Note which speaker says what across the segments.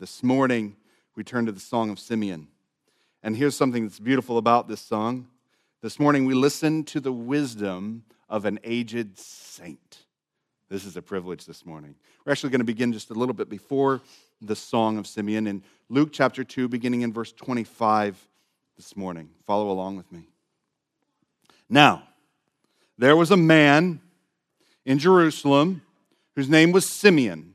Speaker 1: This morning, we turn to the Song of Simeon. And here's something that's beautiful about this song. This morning, we listen to the wisdom of an aged saint. This is a privilege this morning. We're actually going to begin just a little bit before the Song of Simeon in Luke chapter 2, beginning in verse 25 this morning. Follow along with me. Now, there was a man in Jerusalem whose name was Simeon.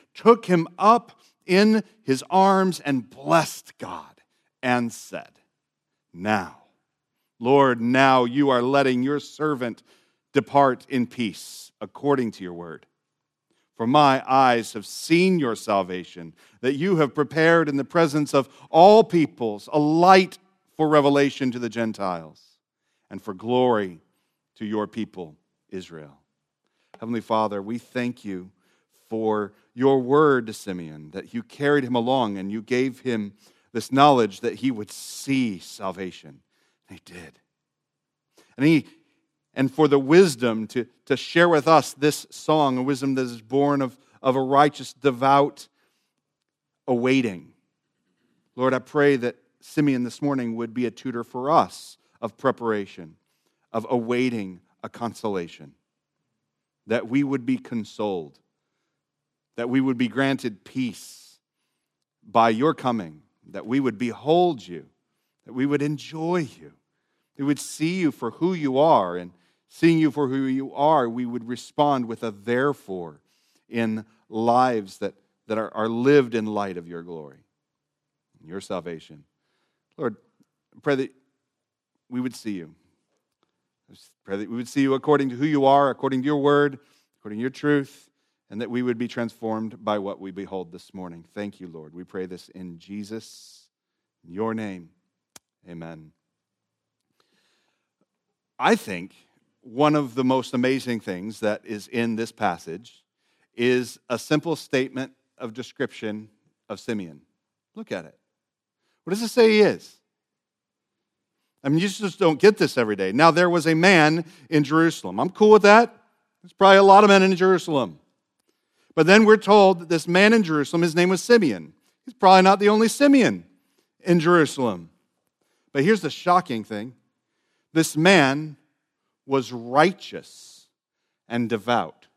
Speaker 1: took him up in his arms and blessed God and said, Now, Lord, now you are letting your servant depart in peace according to your word. For my eyes have seen your salvation, that you have prepared in the presence of all peoples a light for revelation to the Gentiles and for glory to your people, Israel. Heavenly Father, we thank you for your word to Simeon, that you carried him along and you gave him this knowledge that he would see salvation. And he did. And he and for the wisdom to, to share with us this song, a wisdom that is born of, of a righteous, devout awaiting. Lord, I pray that Simeon this morning would be a tutor for us of preparation, of awaiting a consolation, that we would be consoled, that we would be granted peace by your coming, that we would behold you, that we would enjoy you, we would see you for who you are and Seeing you for who you are, we would respond with a therefore in lives that, that are, are lived in light of your glory, your salvation. Lord, I pray that we would see you. I pray that we would see you according to who you are, according to your word, according to your truth, and that we would be transformed by what we behold this morning. Thank you, Lord. We pray this in Jesus, in your name. Amen. I think one of the most amazing things that is in this passage is a simple statement of description of Simeon. Look at it. What does it say he is? I mean, you just don't get this every day. Now, there was a man in Jerusalem. I'm cool with that. There's probably a lot of men in Jerusalem. But then we're told that this man in Jerusalem, his name was Simeon. He's probably not the only Simeon in Jerusalem. But here's the shocking thing this man was righteous and devout.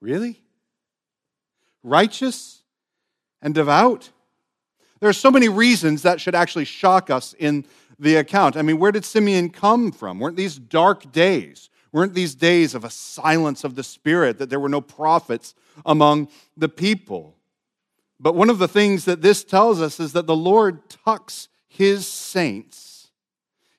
Speaker 1: Really? Righteous and devout? There are so many reasons that should actually shock us in the account. I mean, where did Simeon come from? Weren't these dark days? Weren't these days of a silence of the Spirit, that there were no prophets among the people? But one of the things that this tells us is that the Lord tucks his saints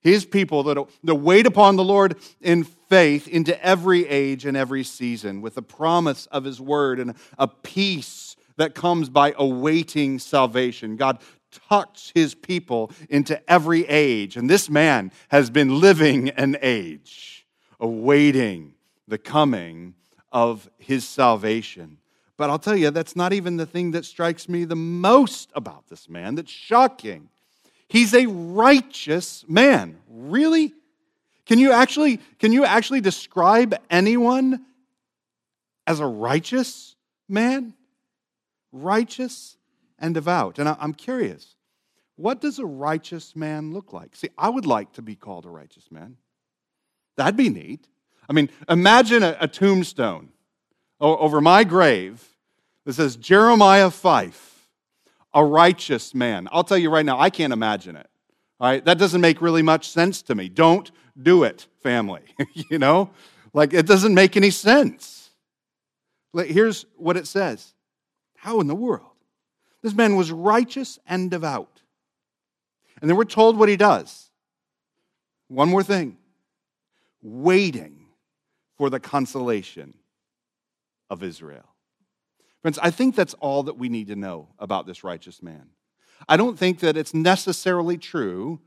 Speaker 1: his people that, that wait upon the Lord in faith into every age and every season with the promise of his word and a peace that comes by awaiting salvation. God tucks his people into every age. And this man has been living an age, awaiting the coming of his salvation. But I'll tell you, that's not even the thing that strikes me the most about this man that's shocking. He's a righteous man. Really? Can you actually can you actually describe anyone as a righteous man? Righteous and devout. And I'm curious, what does a righteous man look like? See, I would like to be called a righteous man. That'd be neat. I mean, imagine a, a tombstone over my grave that says Jeremiah Fife a righteous man. I'll tell you right now, I can't imagine it. All right, that doesn't make really much sense to me. Don't do it, family. you know, like it doesn't make any sense. Here's what it says How in the world? This man was righteous and devout. And then we're told what he does. One more thing waiting for the consolation of Israel. Friends, I think that's all that we need to know about this righteous man. I don't think that it's necessarily true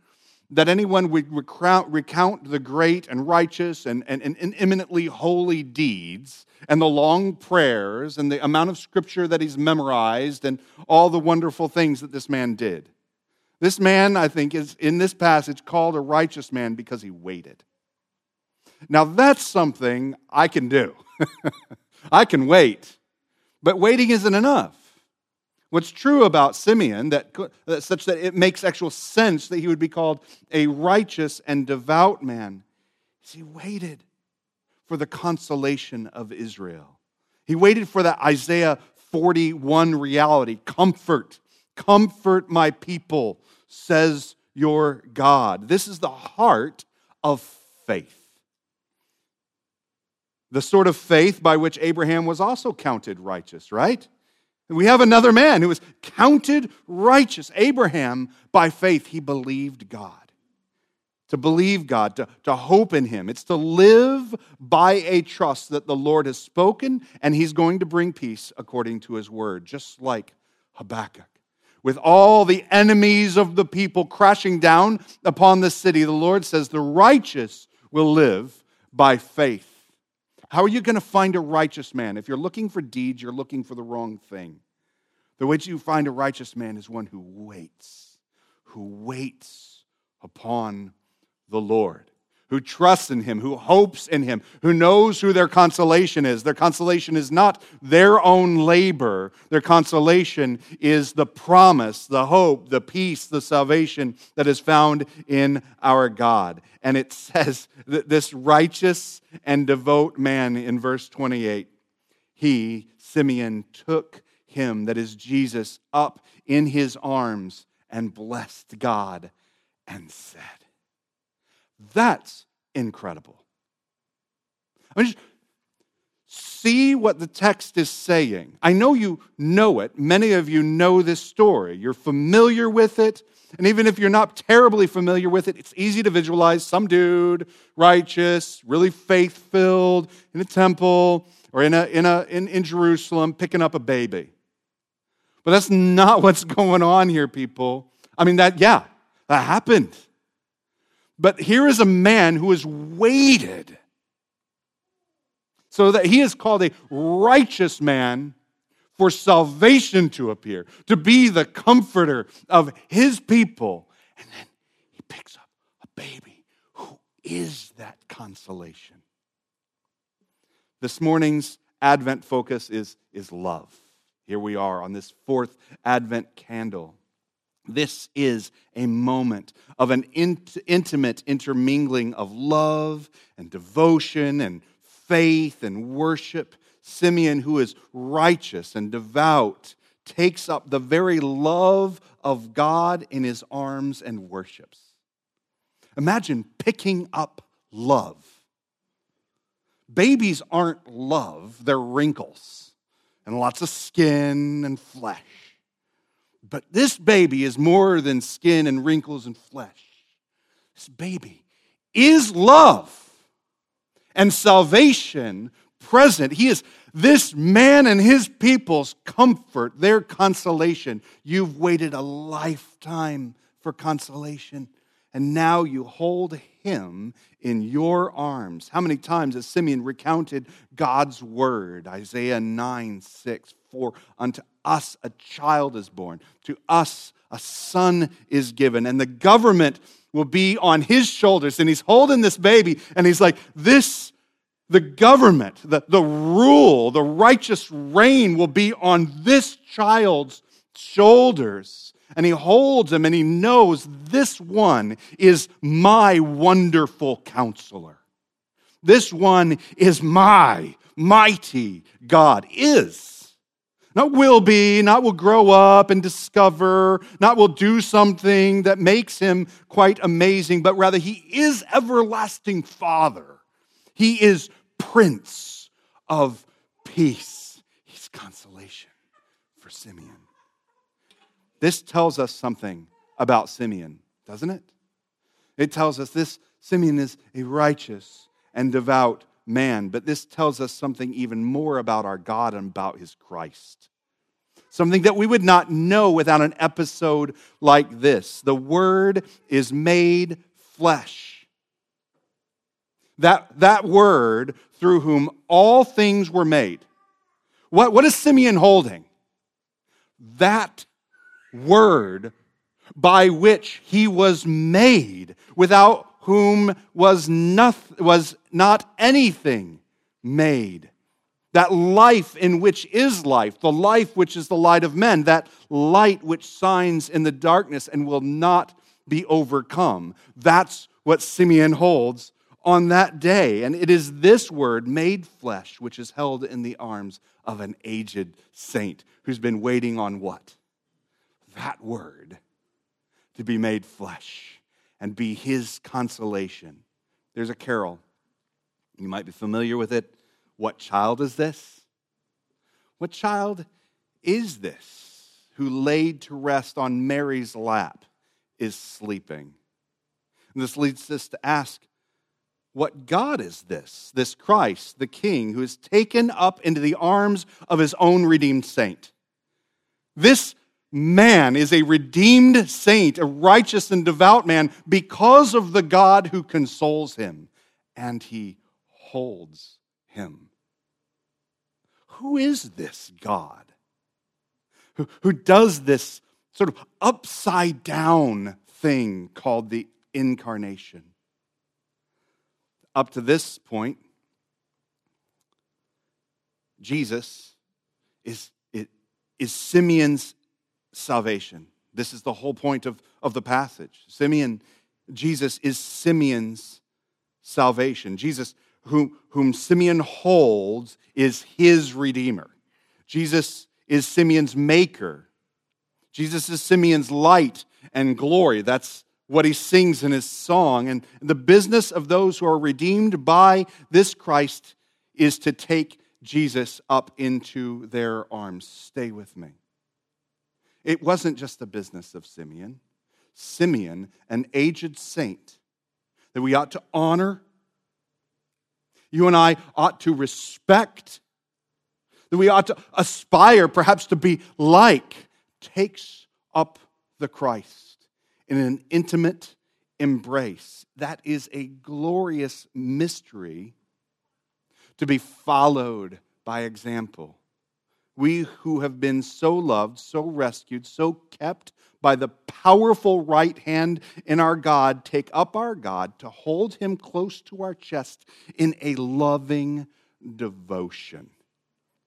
Speaker 1: that anyone would recount, the great and righteous and, and, and eminently holy deeds and the long prayers and the amount of scripture that he's memorized and all the wonderful things that this man did. This man, I think, is in this passage called a righteous man because he waited. Now, that's something I can do. I can wait, but waiting isn't enough. What's true about Simeon, that, uh, such that it makes actual sense that he would be called a righteous and devout man, is he waited for the consolation of Israel. He waited for that Isaiah 41 reality comfort, comfort my people, says your God. This is the heart of faith. The sort of faith by which Abraham was also counted righteous, right? We have another man who was counted righteous. Abraham, by faith, he believed God. To believe God, to, to hope in Him. It's to live by a trust that the Lord has spoken and He's going to bring peace according to His word, just like Habakkuk. With all the enemies of the people crashing down upon the city, the Lord says, The righteous will live by faith. How are you going to find a righteous man? If you're looking for deeds, you're looking for the wrong thing. The way you find a righteous man is one who waits, who waits upon the Lord who trusts in him, who hopes in him, who knows who their consolation is. Their consolation is not their own labor, their consolation is the promise, the hope, the peace, the salvation that is found in our God. And it says that this righteous and devout man in verse 28, he, Simeon, took him, that is Jesus, up in his arms and blessed God and said, that's incredible. I mean, see what the text is saying. I know you know it. Many of you know this story. You're familiar with it. And even if you're not terribly familiar with it, it's easy to visualize some dude, righteous, really faith filled, in a temple or in, a, in, a, in, in Jerusalem, picking up a baby. But that's not what's going on here, people. I mean, that, yeah, that happened. But here is a man who has waited so that he is called a righteous man for salvation to appear, to be the comforter of his people. And then he picks up a baby who is that consolation. This morning's Advent focus is, is love. Here we are on this fourth Advent candle. This is a moment of an int- intimate intermingling of love and devotion and faith and worship. Simeon, who is righteous and devout, takes up the very love of God in his arms and worships. Imagine picking up love. Babies aren't love, they're wrinkles and lots of skin and flesh. But this baby is more than skin and wrinkles and flesh. This baby is love and salvation present. He is this man and his people's comfort, their consolation. You've waited a lifetime for consolation, and now you hold him in your arms. How many times has Simeon recounted God's word? Isaiah 9 6 For unto us a child is born, to us a son is given, and the government will be on his shoulders. And he's holding this baby, and he's like, This, the government, the, the rule, the righteous reign will be on this child's shoulders. And he holds him and he knows this one is my wonderful counselor. This one is my mighty God. Is not will be, not will grow up and discover, not will do something that makes him quite amazing, but rather he is everlasting Father. He is Prince of Peace. He's consolation for Simeon. This tells us something about Simeon, doesn't it? It tells us this Simeon is a righteous and devout man, but this tells us something even more about our God and about his Christ. Something that we would not know without an episode like this. The Word is made flesh. That, that Word through whom all things were made. What, what is Simeon holding? That Word by which he was made, without whom was, nothing, was not anything made. That life in which is life, the life which is the light of men, that light which shines in the darkness and will not be overcome. That's what Simeon holds on that day. And it is this word, made flesh, which is held in the arms of an aged saint who's been waiting on what? That word to be made flesh and be his consolation. There's a carol. You might be familiar with it. What child is this? What child is this who laid to rest on Mary's lap is sleeping? And this leads us to ask what God is this? This Christ, the King, who is taken up into the arms of his own redeemed saint. This man is a redeemed saint, a righteous and devout man, because of the God who consoles him and he holds him. Who is this God who, who does this sort of upside down thing called the incarnation? Up to this point, Jesus is, is Simeon's salvation. This is the whole point of, of the passage. Simeon, Jesus is Simeon's salvation. Jesus, whom, whom Simeon holds, is his redeemer. Jesus is Simeon's maker. Jesus is Simeon's light and glory. That's what he sings in his song. And the business of those who are redeemed by this Christ is to take Jesus up into their arms. Stay with me. It wasn't just the business of Simeon. Simeon, an aged saint that we ought to honor, you and I ought to respect, that we ought to aspire perhaps to be like, takes up the Christ in an intimate embrace. That is a glorious mystery to be followed by example. We who have been so loved, so rescued, so kept by the powerful right hand in our God, take up our God to hold him close to our chest in a loving devotion.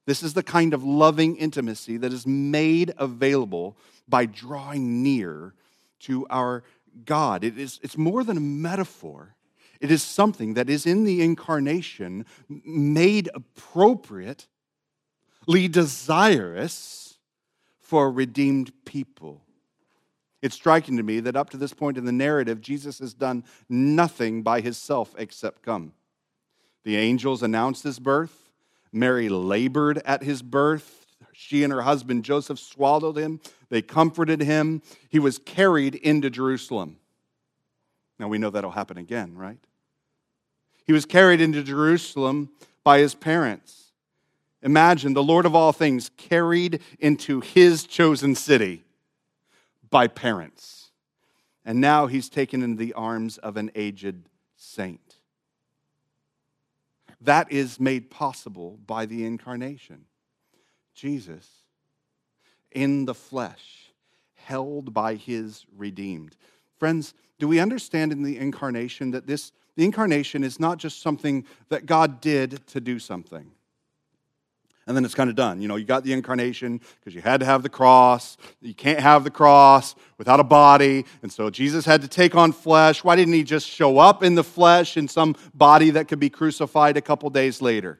Speaker 1: This is the kind of loving intimacy that is made available by drawing near to our God. It is, it's more than a metaphor. It is something that is in the incarnation made appropriate desirous for redeemed people. It's striking to me that up to this point in the narrative, Jesus has done nothing by himself except come. The angels announced his birth. Mary labored at his birth. She and her husband Joseph swallowed him. They comforted him. He was carried into Jerusalem. Now we know that'll happen again, right? He was carried into Jerusalem by his parents. Imagine the Lord of all things carried into his chosen city by parents. And now he's taken into the arms of an aged saint. That is made possible by the incarnation. Jesus in the flesh, held by his redeemed. Friends, do we understand in the incarnation that this the incarnation is not just something that God did to do something? And then it's kind of done. You know, you got the incarnation because you had to have the cross. You can't have the cross without a body. And so Jesus had to take on flesh. Why didn't he just show up in the flesh in some body that could be crucified a couple days later?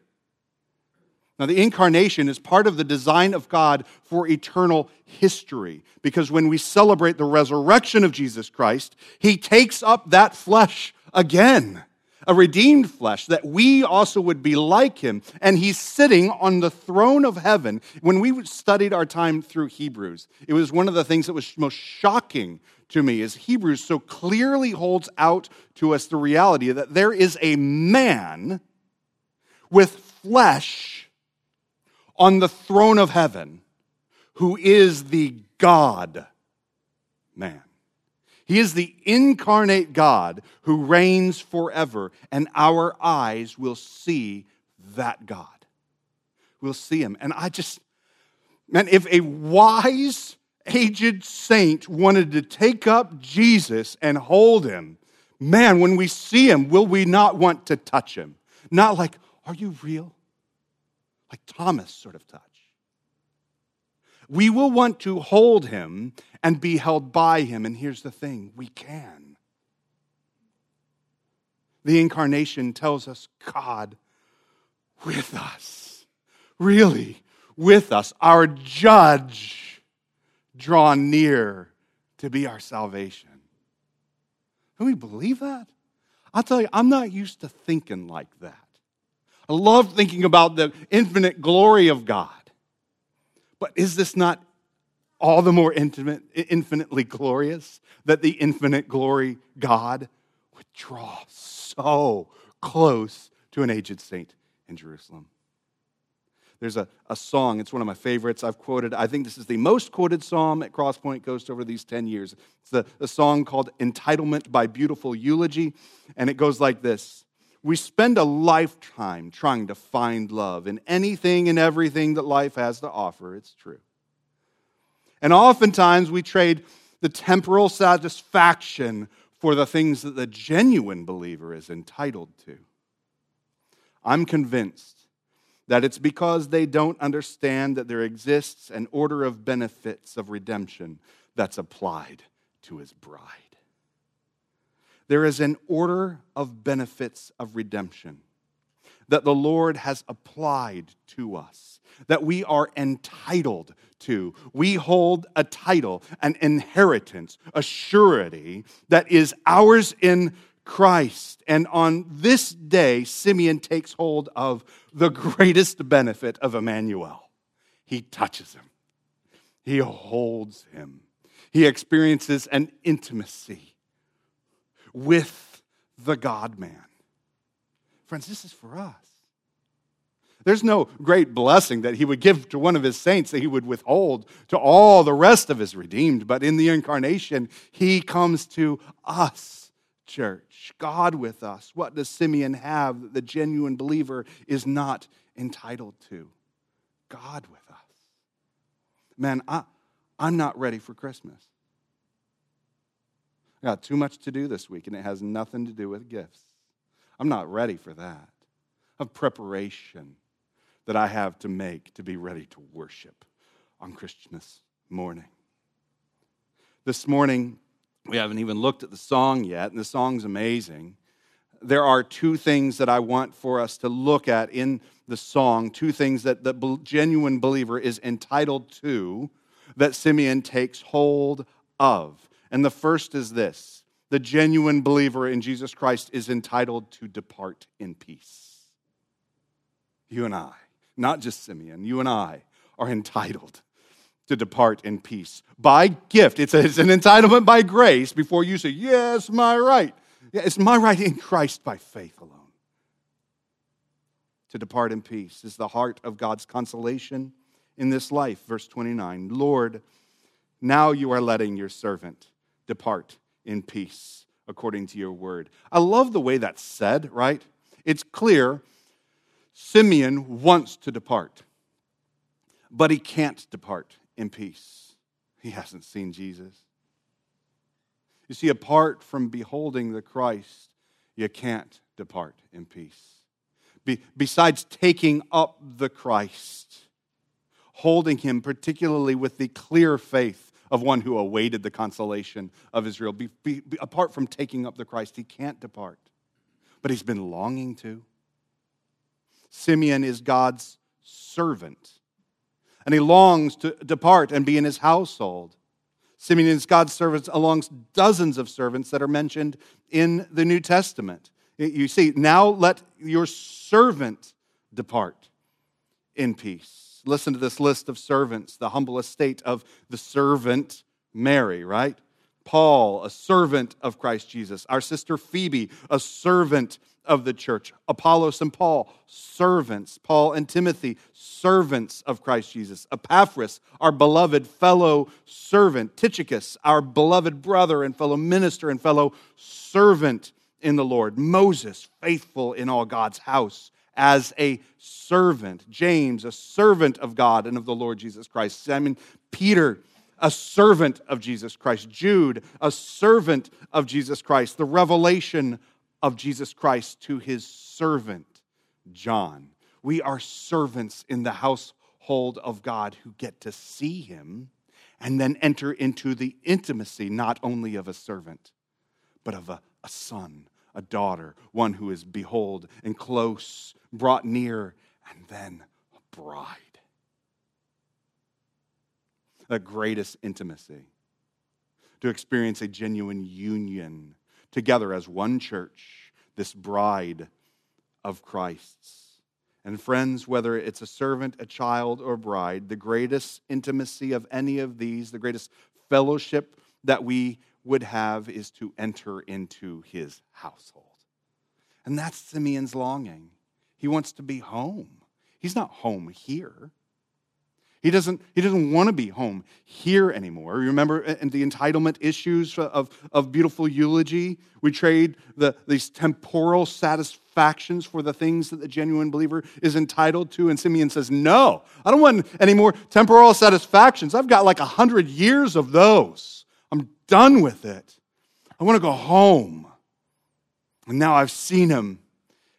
Speaker 1: Now, the incarnation is part of the design of God for eternal history because when we celebrate the resurrection of Jesus Christ, he takes up that flesh again a redeemed flesh, that we also would be like him. And he's sitting on the throne of heaven. When we studied our time through Hebrews, it was one of the things that was most shocking to me is Hebrews so clearly holds out to us the reality that there is a man with flesh on the throne of heaven, who is the God man. He is the incarnate God who reigns forever, and our eyes will see that God. We'll see him. And I just, man, if a wise, aged saint wanted to take up Jesus and hold him, man, when we see him, will we not want to touch him? Not like, are you real? Like Thomas sort of touch. We will want to hold him and be held by him. And here's the thing we can. The incarnation tells us God with us, really with us, our judge drawn near to be our salvation. Can we believe that? I'll tell you, I'm not used to thinking like that. I love thinking about the infinite glory of God. But is this not all the more intimate, infinitely glorious that the infinite glory God would draw so close to an aged saint in Jerusalem? There's a, a song, it's one of my favorites. I've quoted, I think this is the most quoted psalm at Crosspoint Coast over these 10 years. It's the song called Entitlement by Beautiful Eulogy, and it goes like this We spend a lifetime trying to find love in anything and everything that life has to offer. It's true. And oftentimes we trade the temporal satisfaction for the things that the genuine believer is entitled to. I'm convinced that it's because they don't understand that there exists an order of benefits of redemption that's applied to his bride. There is an order of benefits of redemption that the Lord has applied to us, that we are entitled to. We hold a title, an inheritance, a surety that is ours in Christ. And on this day, Simeon takes hold of the greatest benefit of Emmanuel. He touches him, he holds him, he experiences an intimacy with the God man. Friends, this is for us. There's no great blessing that he would give to one of his saints that he would withhold to all the rest of his redeemed. But in the incarnation, he comes to us church. God with us. What does Simeon have that the genuine believer is not entitled to? God with us. Man, I, I'm not ready for Christmas. I got too much to do this week, and it has nothing to do with gifts. I'm not ready for that. Of preparation that I have to make to be ready to worship on Christmas morning. This morning, we haven't even looked at the song yet, and the song's amazing. There are two things that I want for us to look at in the song, two things that the genuine believer is entitled to that Simeon takes hold of. And the first is this the genuine believer in Jesus Christ is entitled to depart in peace. You and I, not just Simeon, you and I are entitled to depart in peace by gift. It's, a, it's an entitlement by grace before you say, Yes, my right. Yeah, it's my right in Christ by faith alone. To depart in peace is the heart of God's consolation in this life. Verse 29 Lord, now you are letting your servant depart in peace according to your word. I love the way that's said, right? It's clear Simeon wants to depart, but he can't depart in peace. He hasn't seen Jesus. You see, apart from beholding the Christ, you can't depart in peace. Be, besides taking up the Christ, holding him particularly with the clear faith of one who awaited the consolation of Israel, be, be, apart from taking up the Christ, he can't depart. But he's been longing to. Simeon is God's servant and he longs to depart and be in his household. Simeon is God's servant amongst dozens of servants that are mentioned in the New Testament. You see, now let your servant depart in peace. Listen to this list of servants, the humble estate of the servant Mary, right? Paul, a servant of Christ Jesus. Our sister Phoebe, a servant of the church. Apollos and Paul, servants. Paul and Timothy, servants of Christ Jesus. Epaphras, our beloved fellow servant. Tychicus, our beloved brother and fellow minister and fellow servant in the Lord. Moses, faithful in all God's house as a servant. James, a servant of God and of the Lord Jesus Christ. Simon Peter, a servant of Jesus Christ. Jude, a servant of Jesus Christ. The revelation of Jesus Christ to his servant, John. We are servants in the household of God who get to see him and then enter into the intimacy not only of a servant, but of a, a son, a daughter, one who is behold and close, brought near, and then a bride. The greatest intimacy, to experience a genuine union together as one church, this bride of Christ's. And friends, whether it's a servant, a child, or bride, the greatest intimacy of any of these, the greatest fellowship that we would have is to enter into his household. And that's Simeon's longing. He wants to be home. He's not home here. He doesn't, he doesn't want to be home here anymore. You remember uh, in the entitlement issues of, of beautiful eulogy? We trade the, these temporal satisfactions for the things that the genuine believer is entitled to. And Simeon says, No, I don't want any more temporal satisfactions. I've got like a hundred years of those. Done with it. I want to go home. And now I've seen him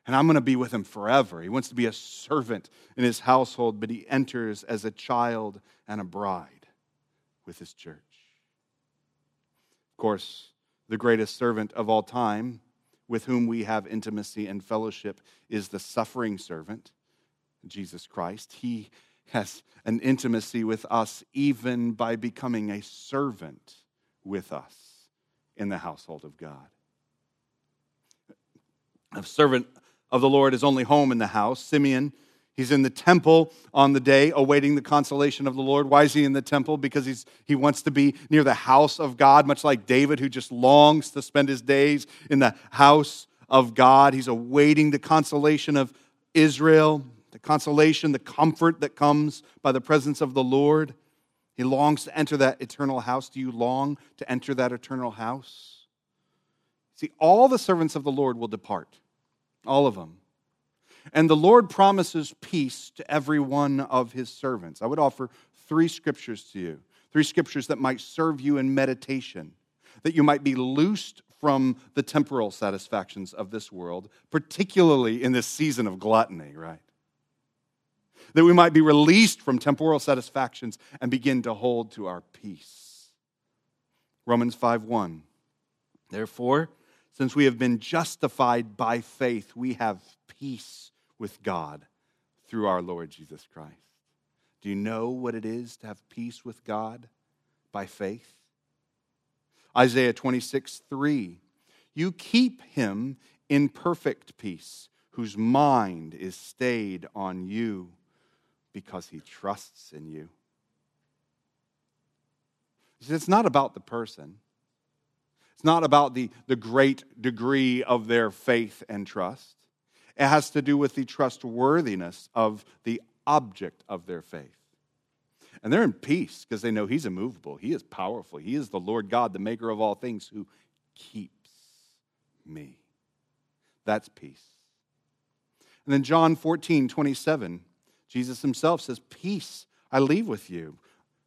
Speaker 1: and I'm going to be with him forever. He wants to be a servant in his household, but he enters as a child and a bride with his church. Of course, the greatest servant of all time, with whom we have intimacy and fellowship, is the suffering servant, Jesus Christ. He has an intimacy with us even by becoming a servant with us in the household of God. A servant of the Lord is only home in the house. Simeon, he's in the temple on the day awaiting the consolation of the Lord. Why is he in the temple? Because he's, he wants to be near the house of God, much like David, who just longs to spend his days in the house of God. He's awaiting the consolation of Israel, the consolation, the comfort that comes by the presence of the Lord. He longs to enter that eternal house. Do you long to enter that eternal house? See, all the servants of the Lord will depart all of them. And the Lord promises peace to every one of his servants. I would offer three scriptures to you, three scriptures that might serve you in meditation, that you might be loosed from the temporal satisfactions of this world, particularly in this season of gluttony, right? That we might be released from temporal satisfactions and begin to hold to our peace. Romans 5 1. Therefore, since we have been justified by faith, we have peace with God through our Lord Jesus Christ. Do you know what it is to have peace with God by faith? Isaiah 26, 3. You keep him in perfect peace, whose mind is stayed on you because he trusts in you. It's not about the person. It's not about the, the great degree of their faith and trust. It has to do with the trustworthiness of the object of their faith. And they're in peace because they know He's immovable. He is powerful. He is the Lord God, the maker of all things, who keeps me. That's peace. And then John 14, 27, Jesus Himself says, Peace I leave with you.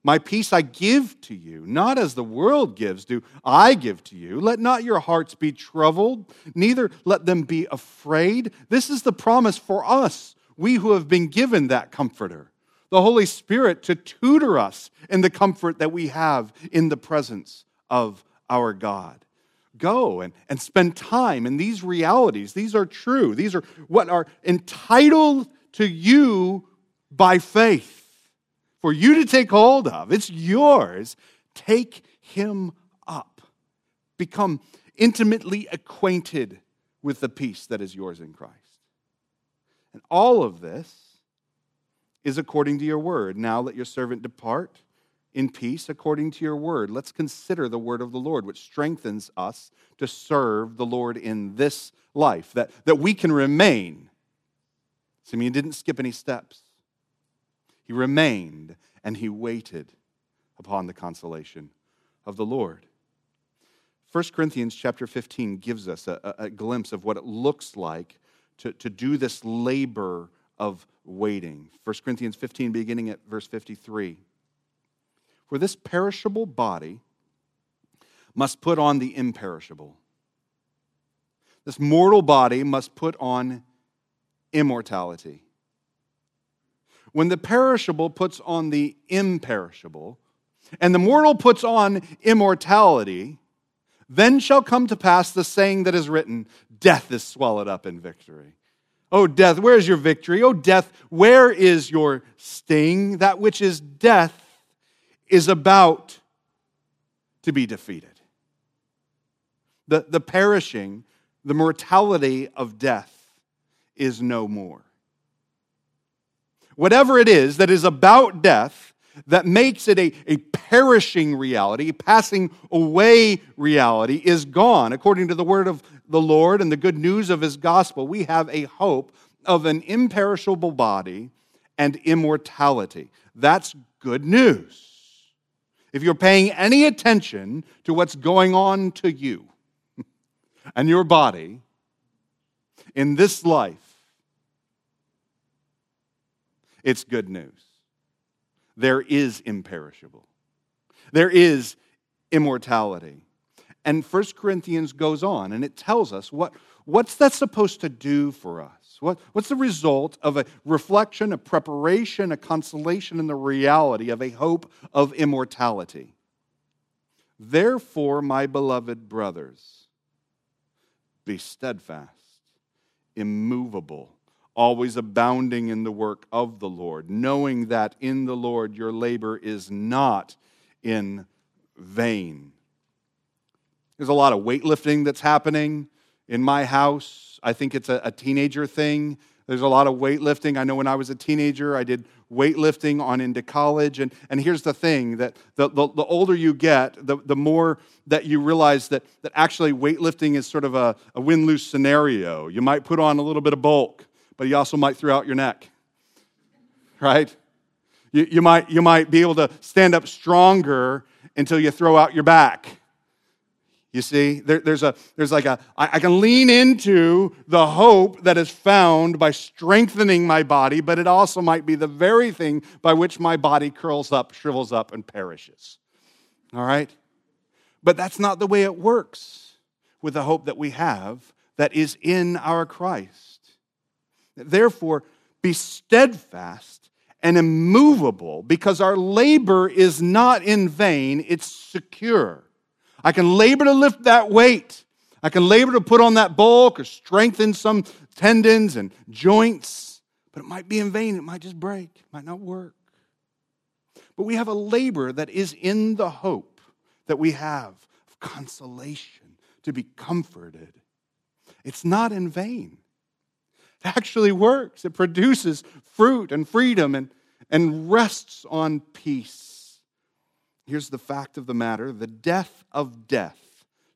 Speaker 1: My peace I give to you, not as the world gives, do I give to you. Let not your hearts be troubled, neither let them be afraid. This is the promise for us, we who have been given that comforter, the Holy Spirit, to tutor us in the comfort that we have in the presence of our God. Go and, and spend time in these realities. These are true. These are what are entitled to you by faith for you to take hold of. It's yours. Take him up. Become intimately acquainted with the peace that is yours in Christ. And all of this is according to your word. Now let your servant depart in peace according to your word. Let's consider the word of the Lord, which strengthens us to serve the Lord in this life, that, that we can remain. Simeon didn't skip any steps. He remained and he waited upon the consolation of the Lord. 1 Corinthians chapter 15 gives us a, a, a glimpse of what it looks like to, to do this labor of waiting. 1 Corinthians 15, beginning at verse 53. For this perishable body must put on the imperishable. This mortal body must put on immortality. When the perishable puts on the imperishable, and the mortal puts on immortality, then shall come to pass the saying that is written Death is swallowed up in victory. Oh, death, where is your victory? Oh, death, where is your sting? That which is death is about to be defeated. The, the perishing, the mortality of death is no more. Whatever it is that is about death, that makes it a, a perishing reality, passing away reality, is gone. According to the word of the Lord and the good news of his gospel, we have a hope of an imperishable body and immortality. That's good news. If you're paying any attention to what's going on to you and your body in this life, it's good news there is imperishable. There is immortality. And First Corinthians goes on and it tells us what, what's that supposed to do for us? What, what's the result of a reflection, a preparation, a consolation in the reality of a hope of immortality? Therefore, my beloved brothers, be steadfast, immovable always abounding in the work of the Lord, knowing that in the Lord your labor is not in vain. There's a lot of weightlifting that's happening in my house. I think it's a, a teenager thing. There's a lot of weightlifting. I know when I was a teenager, I did weightlifting on into college. And, and here's the thing that the, the, the older you get, the, the more that you realize that, that actually weightlifting is sort of a, a win lose scenario. You might put on a little bit of bulk, but you also might throw out your neck, right? You, you, might, you might be able to stand up stronger until you throw out your back. You see, there, there's, a, there's like a, I, I can lean into the hope that is found by strengthening my body, but it also might be the very thing by which my body curls up, shrivels up, and perishes. All right? But that's not the way it works with the hope that we have that is in our Christ. Therefore, be steadfast and immovable because our labor is not in vain, it's secure. I can labor to lift that weight. I can labor to put on that bulk or strengthen some tendons and joints, but it might be in vain. It might just break, it might not work. But we have a labor that is in the hope that we have of consolation, to be comforted. It's not in vain. It actually works. It produces fruit and freedom and, and rests on peace. Here's the fact of the matter the death of death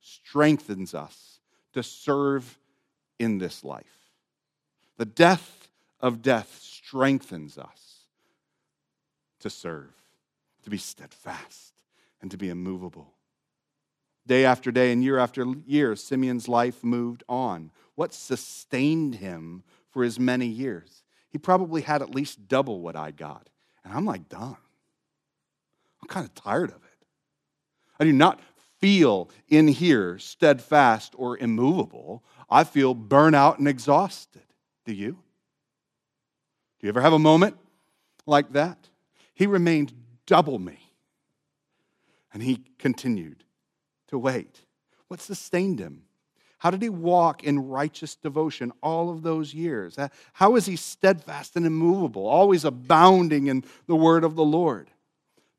Speaker 1: strengthens us to serve in this life. The death of death strengthens us to serve, to be steadfast, and to be immovable. Day after day and year after year, Simeon's life moved on. What sustained him for as many years? He probably had at least double what I got. And I'm like, done. I'm kind of tired of it. I do not feel in here steadfast or immovable. I feel burnout and exhausted. Do you? Do you ever have a moment like that? He remained double me. And he continued to wait. What sustained him? How did he walk in righteous devotion all of those years? How is he steadfast and immovable, always abounding in the word of the Lord?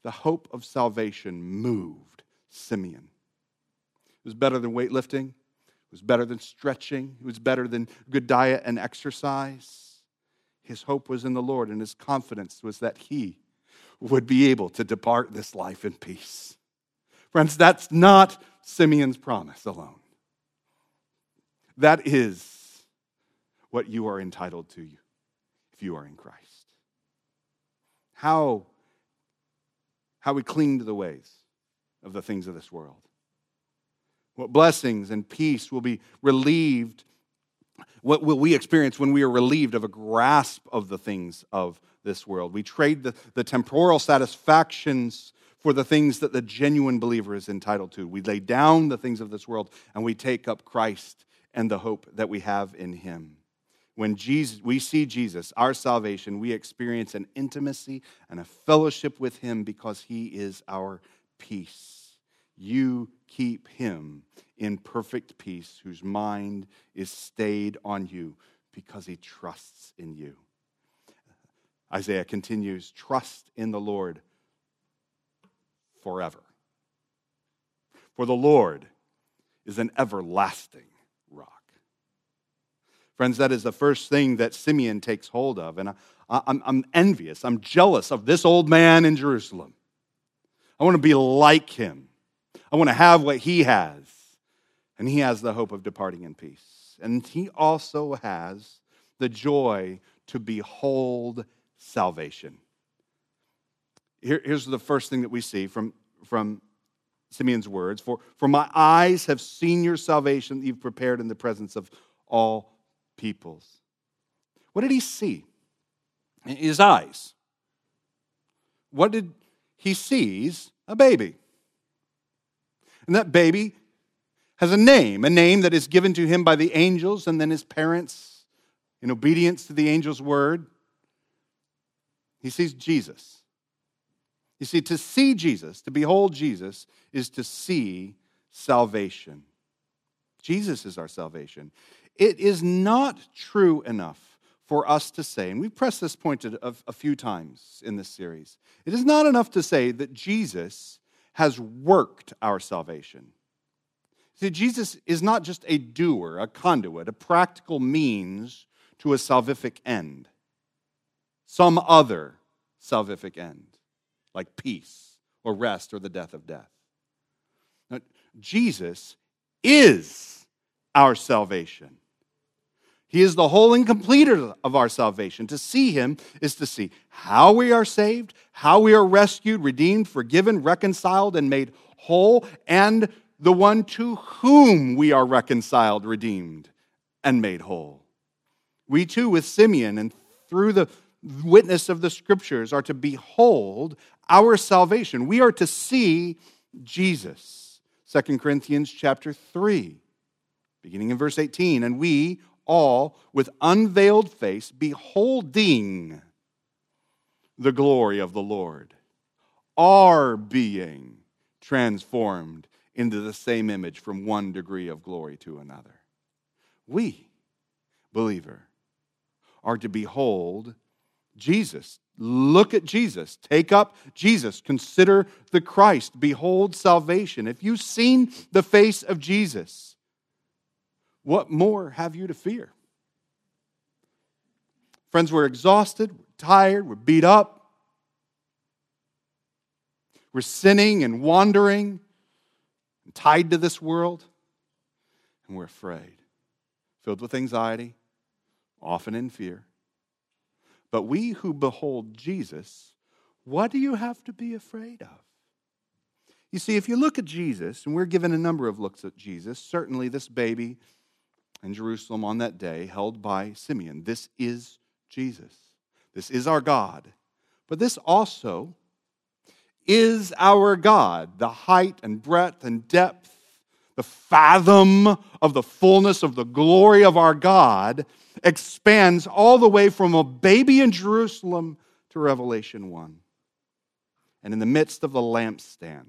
Speaker 1: The hope of salvation moved Simeon. It was better than weightlifting, it was better than stretching, it was better than good diet and exercise. His hope was in the Lord, and his confidence was that he would be able to depart this life in peace. Friends, that's not Simeon's promise alone. That is what you are entitled to if you are in Christ. How, how we cling to the ways of the things of this world. What blessings and peace will be relieved what will we experience when we are relieved of a grasp of the things of this world? We trade the, the temporal satisfactions for the things that the genuine believer is entitled to. We lay down the things of this world and we take up Christ and the hope that we have in Him. When Jesus, we see Jesus, our salvation, we experience an intimacy and a fellowship with Him because He is our peace. You keep Him in perfect peace, whose mind is stayed on you because he trusts in you. Isaiah continues trust in the Lord forever. For the Lord is an everlasting. Friends, that is the first thing that Simeon takes hold of. And I, am envious, I'm jealous of this old man in Jerusalem. I want to be like him, I want to have what he has and he has the hope of departing in peace. And he also has the joy to behold salvation. Here, here's the first thing that we see from, from Simeon's words for, for my eyes have seen your salvation that you've prepared in the presence of all peoples. What did he see? His eyes. What did he sees? A baby. And that baby has a name, a name that is given to him by the angels and then his parents in obedience to the angel's word. He sees Jesus. You see, to see Jesus, to behold Jesus, is to see salvation. Jesus is our salvation. It is not true enough for us to say, and we've pressed this point a, a few times in this series, it is not enough to say that Jesus has worked our salvation. See, Jesus is not just a doer, a conduit, a practical means to a salvific end, some other salvific end, like peace or rest or the death of death. Now, Jesus is our salvation. He is the whole and completer of our salvation. To see him is to see how we are saved, how we are rescued, redeemed, forgiven, reconciled, and made whole, and the one to whom we are reconciled, redeemed, and made whole. We too, with Simeon and through the witness of the scriptures, are to behold our salvation. We are to see Jesus. 2 Corinthians chapter 3, beginning in verse 18. And we all, with unveiled face, beholding the glory of the Lord, are being transformed into the same image from one degree of glory to another. We, believer, are to behold Jesus. Look at Jesus. Take up Jesus. Consider the Christ. Behold salvation. If you've seen the face of Jesus, what more have you to fear? Friends, we're exhausted, we're tired, we're beat up. We're sinning and wandering and tied to this world, and we're afraid, filled with anxiety, often in fear. But we who behold Jesus, what do you have to be afraid of? You see, if you look at Jesus, and we're given a number of looks at Jesus, certainly this baby in Jerusalem on that day, held by Simeon, this is Jesus. This is our God. But this also is our God, the height and breadth and depth, the fathom of the fullness of the glory of our God expands all the way from a baby in Jerusalem to Revelation 1. And in the midst of the lampstands,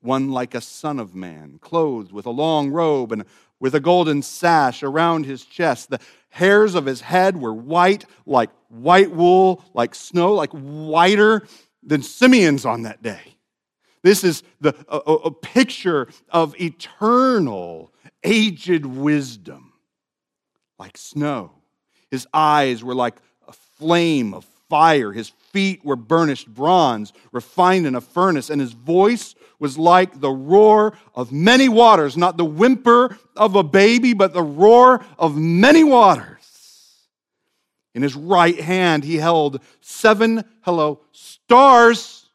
Speaker 1: one like a son of man, clothed with a long robe and with a golden sash around his chest. The hairs of his head were white, like white wool, like snow, like whiter than Simeon's on that day. This is the, a, a picture of eternal, aged wisdom, like snow. His eyes were like a flame of fire. His feet were burnished bronze, refined in a furnace, and his voice was like the roar of many waters, not the whimper of a baby, but the roar of many waters. In his right hand, he held seven, hello, stars.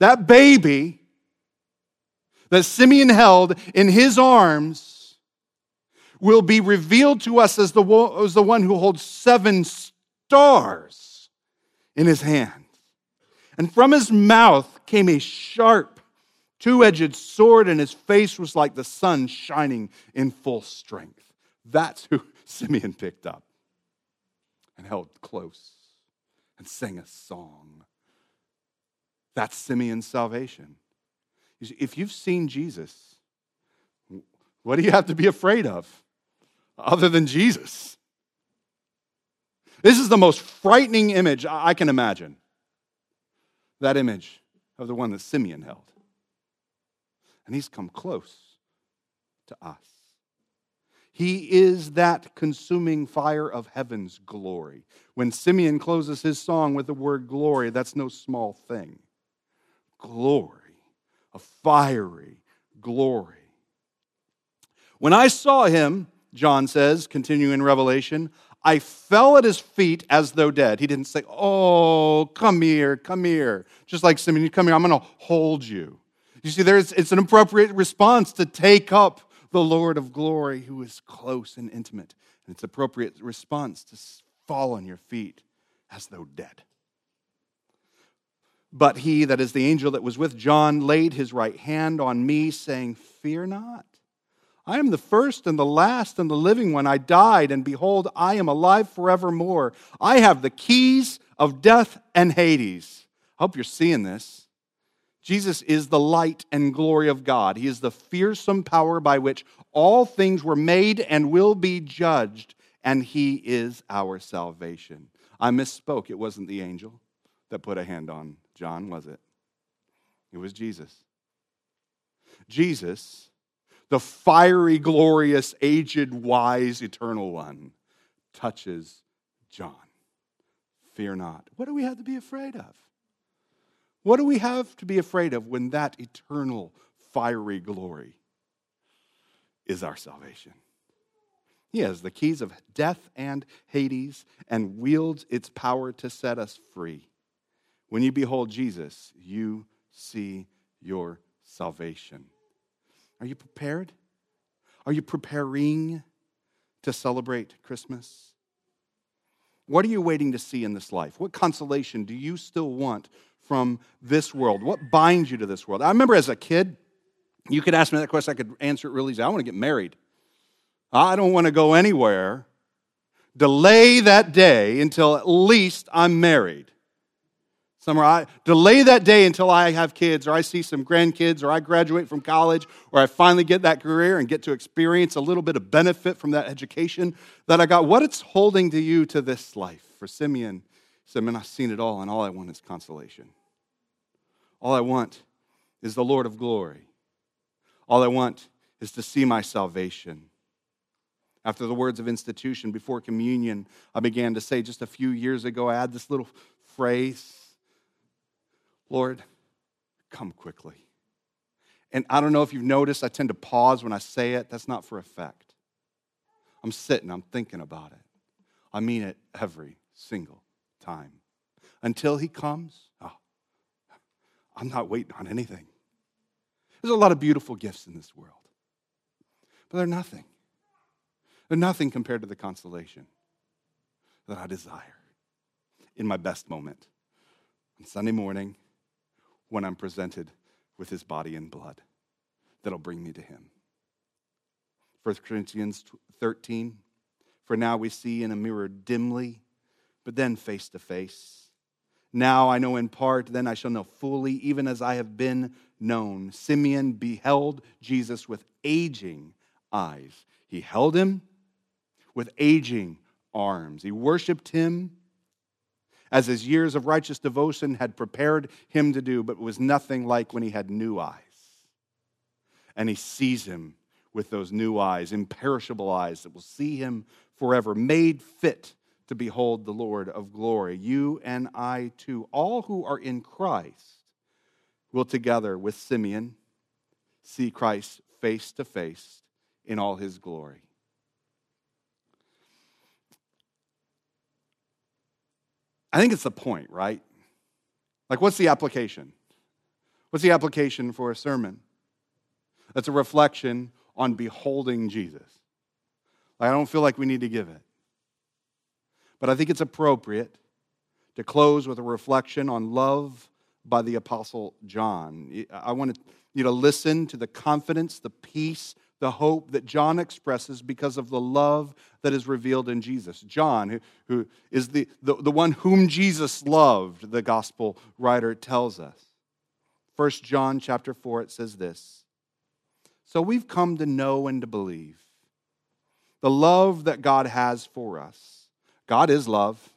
Speaker 1: That baby that Simeon held in his arms will be revealed to us as the, as the one who holds seven stars in his hand. And from his mouth came a sharp, two edged sword, and his face was like the sun shining in full strength. That's who Simeon picked up and held close and sang a song. That's Simeon's salvation. if you've seen Jesus, what do you have to be afraid of other than Jesus? This is the most frightening image I can imagine. That image of the one that Simeon held. And he's come close to us. He is that consuming fire of heaven's glory. When Simeon closes his song with the word glory, that's no small thing. Glory, a fiery glory. When I saw him, John says, continuing in Revelation, I fell at his feet as though dead. He didn't say, Oh, come here, come here. Just like Simeon, come here, I'm going to hold you. You see, there's, it's an appropriate response to take up the Lord of glory who is close and intimate. And it's appropriate response to fall on your feet as though dead. But he, that is the angel that was with John, laid his right hand on me, saying, Fear not. I am the first and the last and the living one. I died, and behold, I am alive forevermore. I have the keys of death and Hades. I hope you're seeing this. Jesus is the light and glory of God. He is the fearsome power by which all things were made and will be judged, and He is our salvation. I misspoke. It wasn't the angel that put a hand on John, was it? It was Jesus. Jesus, the fiery, glorious, aged, wise, eternal one, touches John. Fear not. What do we have to be afraid of? What do we have to be afraid of when that eternal, fiery glory is our salvation? He has the keys of death and Hades and wields its power to set us free. When you behold Jesus, you see your salvation. Are you prepared? Are you preparing to celebrate Christmas? What are you waiting to see in this life? What consolation do you still want from this world? What binds you to this world? I remember as a kid, you could ask me that question, I could answer it really easy. I want to get married. I don't want to go anywhere. Delay that day until at least I'm married. Somewhere I delay that day until I have kids, or I see some grandkids, or I graduate from college, or I finally get that career and get to experience a little bit of benefit from that education that I got. What it's holding to you to this life. For Simeon, he said, Man, I've seen it all, and all I want is consolation. All I want is the Lord of glory. All I want is to see my salvation. After the words of institution, before communion, I began to say just a few years ago, I had this little phrase Lord, come quickly. And I don't know if you've noticed, I tend to pause when I say it. That's not for effect. I'm sitting, I'm thinking about it. I mean it every single time. Until He comes, oh, I'm not waiting on anything. There's a lot of beautiful gifts in this world, but they're nothing. They're nothing compared to the consolation that I desire in my best moment on Sunday morning when I'm presented with his body and blood that'll bring me to him. 1 Corinthians 13 For now we see in a mirror dimly, but then face to face. Now I know in part, then I shall know fully, even as I have been known. Simeon beheld Jesus with aging eyes. He held him with aging arms. He worshiped him as his years of righteous devotion had prepared him to do, but was nothing like when he had new eyes. And he sees him with those new eyes, imperishable eyes that will see him forever, made fit to behold the Lord of glory. You and I too, all who are in Christ, will together with Simeon see Christ face to face in all his glory. I think it's the point, right? Like, what's the application? What's the application for a sermon? That's a reflection on beholding Jesus. Like, I don't feel like we need to give it. But I think it's appropriate to close with a reflection on love by the Apostle John. I want you to listen to the confidence, the peace, the hope that John expresses because of the love that is revealed in Jesus. John, who, who is the, the, the one whom Jesus loved, the gospel writer tells us. 1 John chapter 4, it says this. So we've come to know and to believe the love that God has for us. God is love.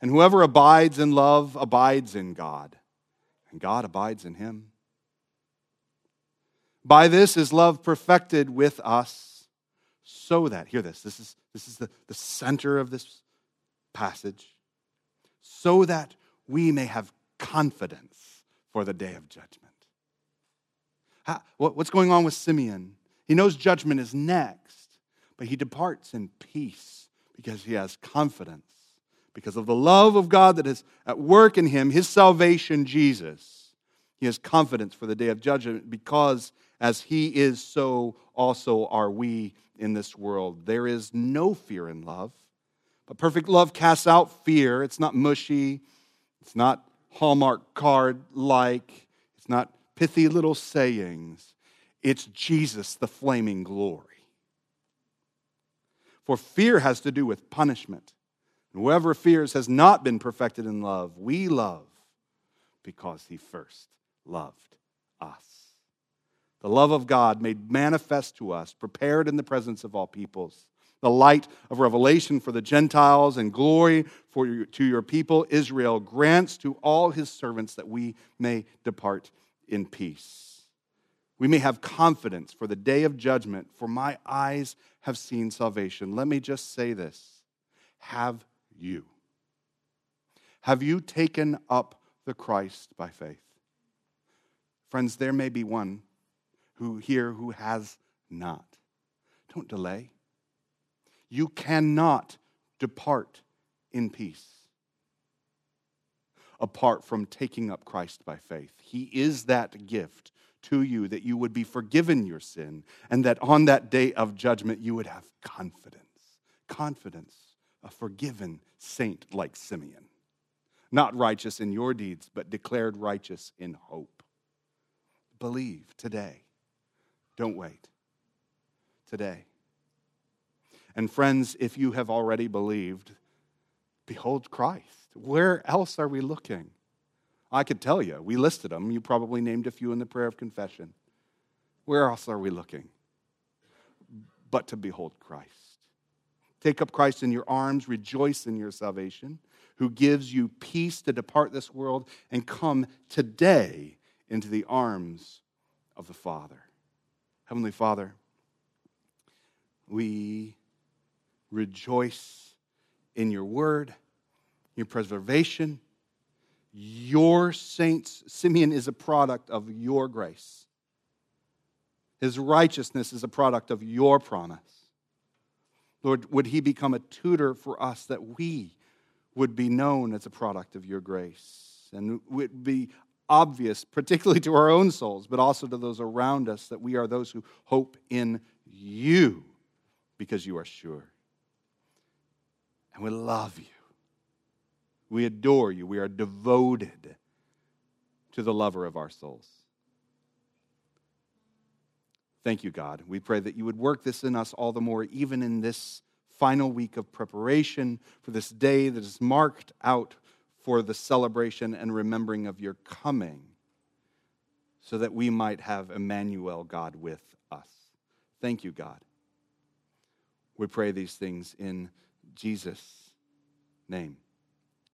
Speaker 1: And whoever abides in love abides in God, and God abides in him. By this is love perfected with us, so that, hear this, this is, this is the, the center of this passage, so that we may have confidence for the day of judgment. How, what's going on with Simeon? He knows judgment is next, but he departs in peace because he has confidence. Because of the love of God that is at work in him, his salvation, Jesus, he has confidence for the day of judgment because as he is, so also are we in this world. There is no fear in love, but perfect love casts out fear. It's not mushy, it's not Hallmark card like, it's not pithy little sayings. It's Jesus, the flaming glory. For fear has to do with punishment. Whoever fears has not been perfected in love. We love because he first loved us the love of God made manifest to us, prepared in the presence of all peoples, the light of revelation for the Gentiles and glory for your, to your people Israel grants to all his servants that we may depart in peace. We may have confidence for the day of judgment, for my eyes have seen salvation. Let me just say this Have you? Have you taken up the Christ by faith? Friends, there may be one who here who has not. Don't delay. You cannot depart in peace apart from taking up Christ by faith. He is that gift to you that you would be forgiven your sin and that on that day of judgment you would have confidence. Confidence, a forgiven saint like Simeon. Not righteous in your deeds, but declared righteous in hope. Believe today. Don't wait. Today. And friends, if you have already believed, behold Christ. Where else are we looking? I could tell you. We listed them. You probably named a few in the prayer of confession. Where else are we looking? But to behold Christ. Take up Christ in your arms, rejoice in your salvation, who gives you peace to depart this world and come today into the arms of the Father. Heavenly Father, we rejoice in your word, your preservation. Your saints, Simeon is a product of your grace. His righteousness is a product of your promise. Lord, would he become a tutor for us that we would be known as a product of your grace and would be obvious, particularly to our own souls, but also to those around us, that we are those who hope in you because you are sure. And we love you. We adore you. We are devoted to the lover of our souls. Thank you, God. We pray that you would work this in us all the more, even in this final week of preparation for this day that is marked out for the celebration and remembering of your coming, so that we might have Emmanuel, God, with us. Thank you, God. We pray these things in Jesus' name.